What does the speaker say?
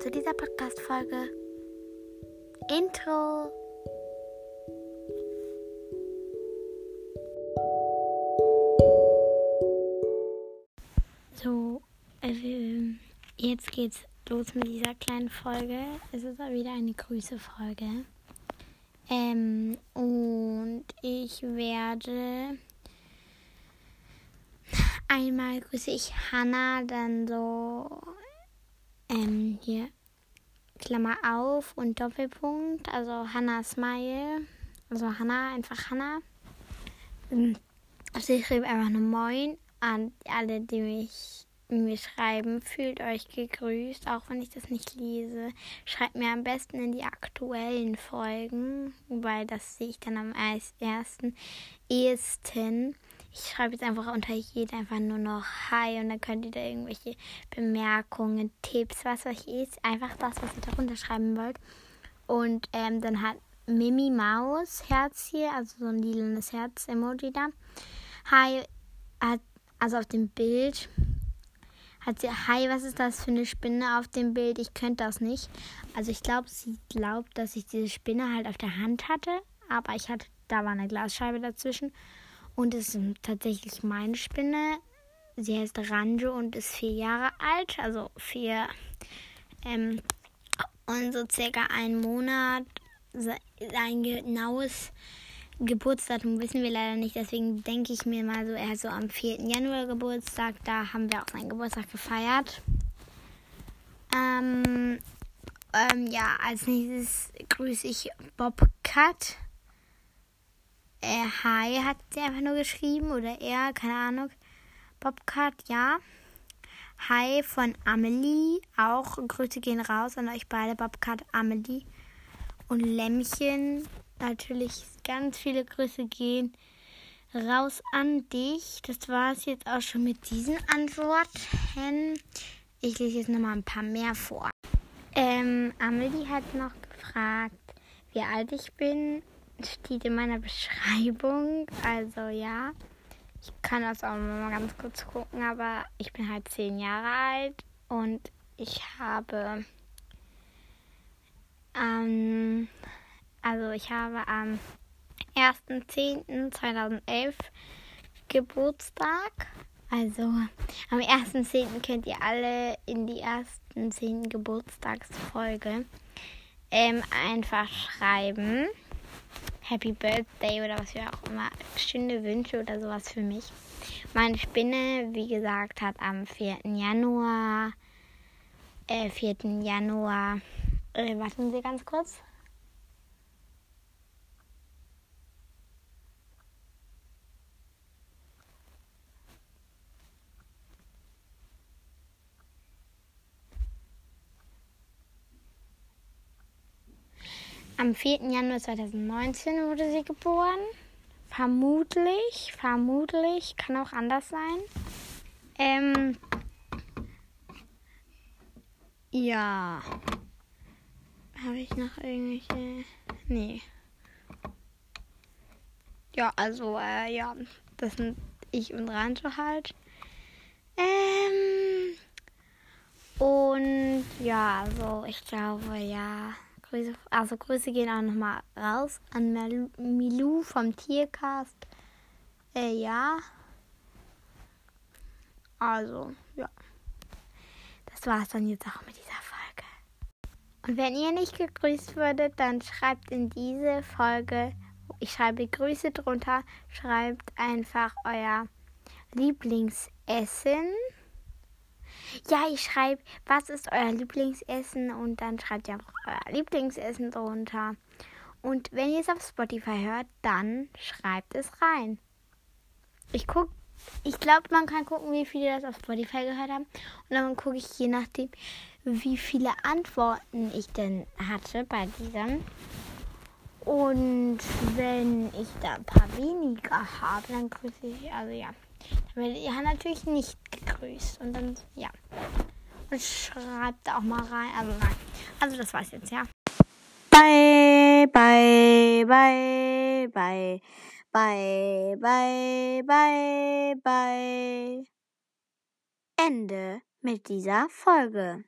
zu dieser Podcast-Folge. Intro. So, äh, jetzt geht's los mit dieser kleinen Folge. Es ist auch wieder eine Grüße-Folge. Ähm, und ich werde einmal grüße ich Hannah, dann so ähm, hier Klammer auf und Doppelpunkt, also Hannah Smile, also Hannah, einfach Hannah. Also ich schreibe einfach nur Moin an alle, die mich mir schreiben. Fühlt euch gegrüßt, auch wenn ich das nicht lese. Schreibt mir am besten in die aktuellen Folgen, weil das sehe ich dann am ersten ehesten. Ich schreibe jetzt einfach unter jede einfach nur noch Hi und dann könnt ihr da irgendwelche Bemerkungen, Tipps, was euch ist. Einfach das, was ihr darunter schreiben wollt. Und ähm, dann hat Mimi Maus Herz hier, also so ein lilanes Herz-Emoji da. Hi, hat, also auf dem Bild hat sie, hi, was ist das für eine Spinne auf dem Bild? Ich könnte das nicht. Also ich glaube, sie glaubt, dass ich diese Spinne halt auf der Hand hatte, aber ich hatte, da war eine Glasscheibe dazwischen. Und es ist tatsächlich meine Spinne. Sie heißt Ranjo und ist vier Jahre alt, also vier ähm, und so circa einen Monat. Sein genaues Geburtsdatum wissen wir leider nicht, deswegen denke ich mir mal so, er hat so am 4. Januar Geburtstag, da haben wir auch seinen Geburtstag gefeiert. Ähm, ähm, ja, als nächstes grüße ich Bobcat. Äh, hi hat sie einfach nur geschrieben oder er, keine Ahnung. Bobcat, ja. Hi von Amelie, auch Grüße gehen raus an euch beide, Bobcat, Amelie. Und Lämmchen, natürlich ganz viele Grüße gehen raus an dich. Das war es jetzt auch schon mit diesen Antworten. Ich lese jetzt nochmal ein paar mehr vor. Ähm, Amelie hat noch gefragt, wie alt ich bin steht in meiner Beschreibung. Also ja, ich kann das auch mal ganz kurz gucken, aber ich bin halt zehn Jahre alt und ich habe ähm, also ich habe am 1.10.2011 Geburtstag. Also am 1.10. könnt ihr alle in die ersten 10 Geburtstagsfolge ähm, einfach schreiben. Happy Birthday oder was wir auch immer, schöne Wünsche oder sowas für mich. Meine Spinne, wie gesagt, hat am 4. Januar, äh, 4. Januar, äh, warten Sie ganz kurz. Am 4. Januar 2019 wurde sie geboren. Vermutlich, vermutlich, kann auch anders sein. Ähm, ja. Habe ich noch irgendwelche. Nee. Ja, also, äh, ja. Das sind ich und Rancho halt. Ähm. Und ja, also ich glaube, ja. Grüße, also Grüße gehen auch nochmal raus an Milou vom Tiercast. Äh, ja. Also, ja. Das war es dann jetzt auch mit dieser Folge. Und wenn ihr nicht gegrüßt würdet, dann schreibt in diese Folge, ich schreibe Grüße drunter, schreibt einfach euer Lieblingsessen. Ja, ich schreibe, was ist euer Lieblingsessen? Und dann schreibt ihr einfach euer Lieblingsessen drunter. Und wenn ihr es auf Spotify hört, dann schreibt es rein. Ich gucke, ich glaube, man kann gucken, wie viele das auf Spotify gehört haben. Und dann gucke ich je nachdem, wie viele Antworten ich denn hatte bei diesem. Und wenn ich da ein paar weniger habe, dann grüße ich, also ja. Werdet ihr natürlich nicht gegrüßt. Und dann, ja. Und schreibt auch mal rein. Also nein. Also das war's jetzt, ja. Bye, bye, bye, bye. Bye, bye, bye, bye. Ende mit dieser Folge.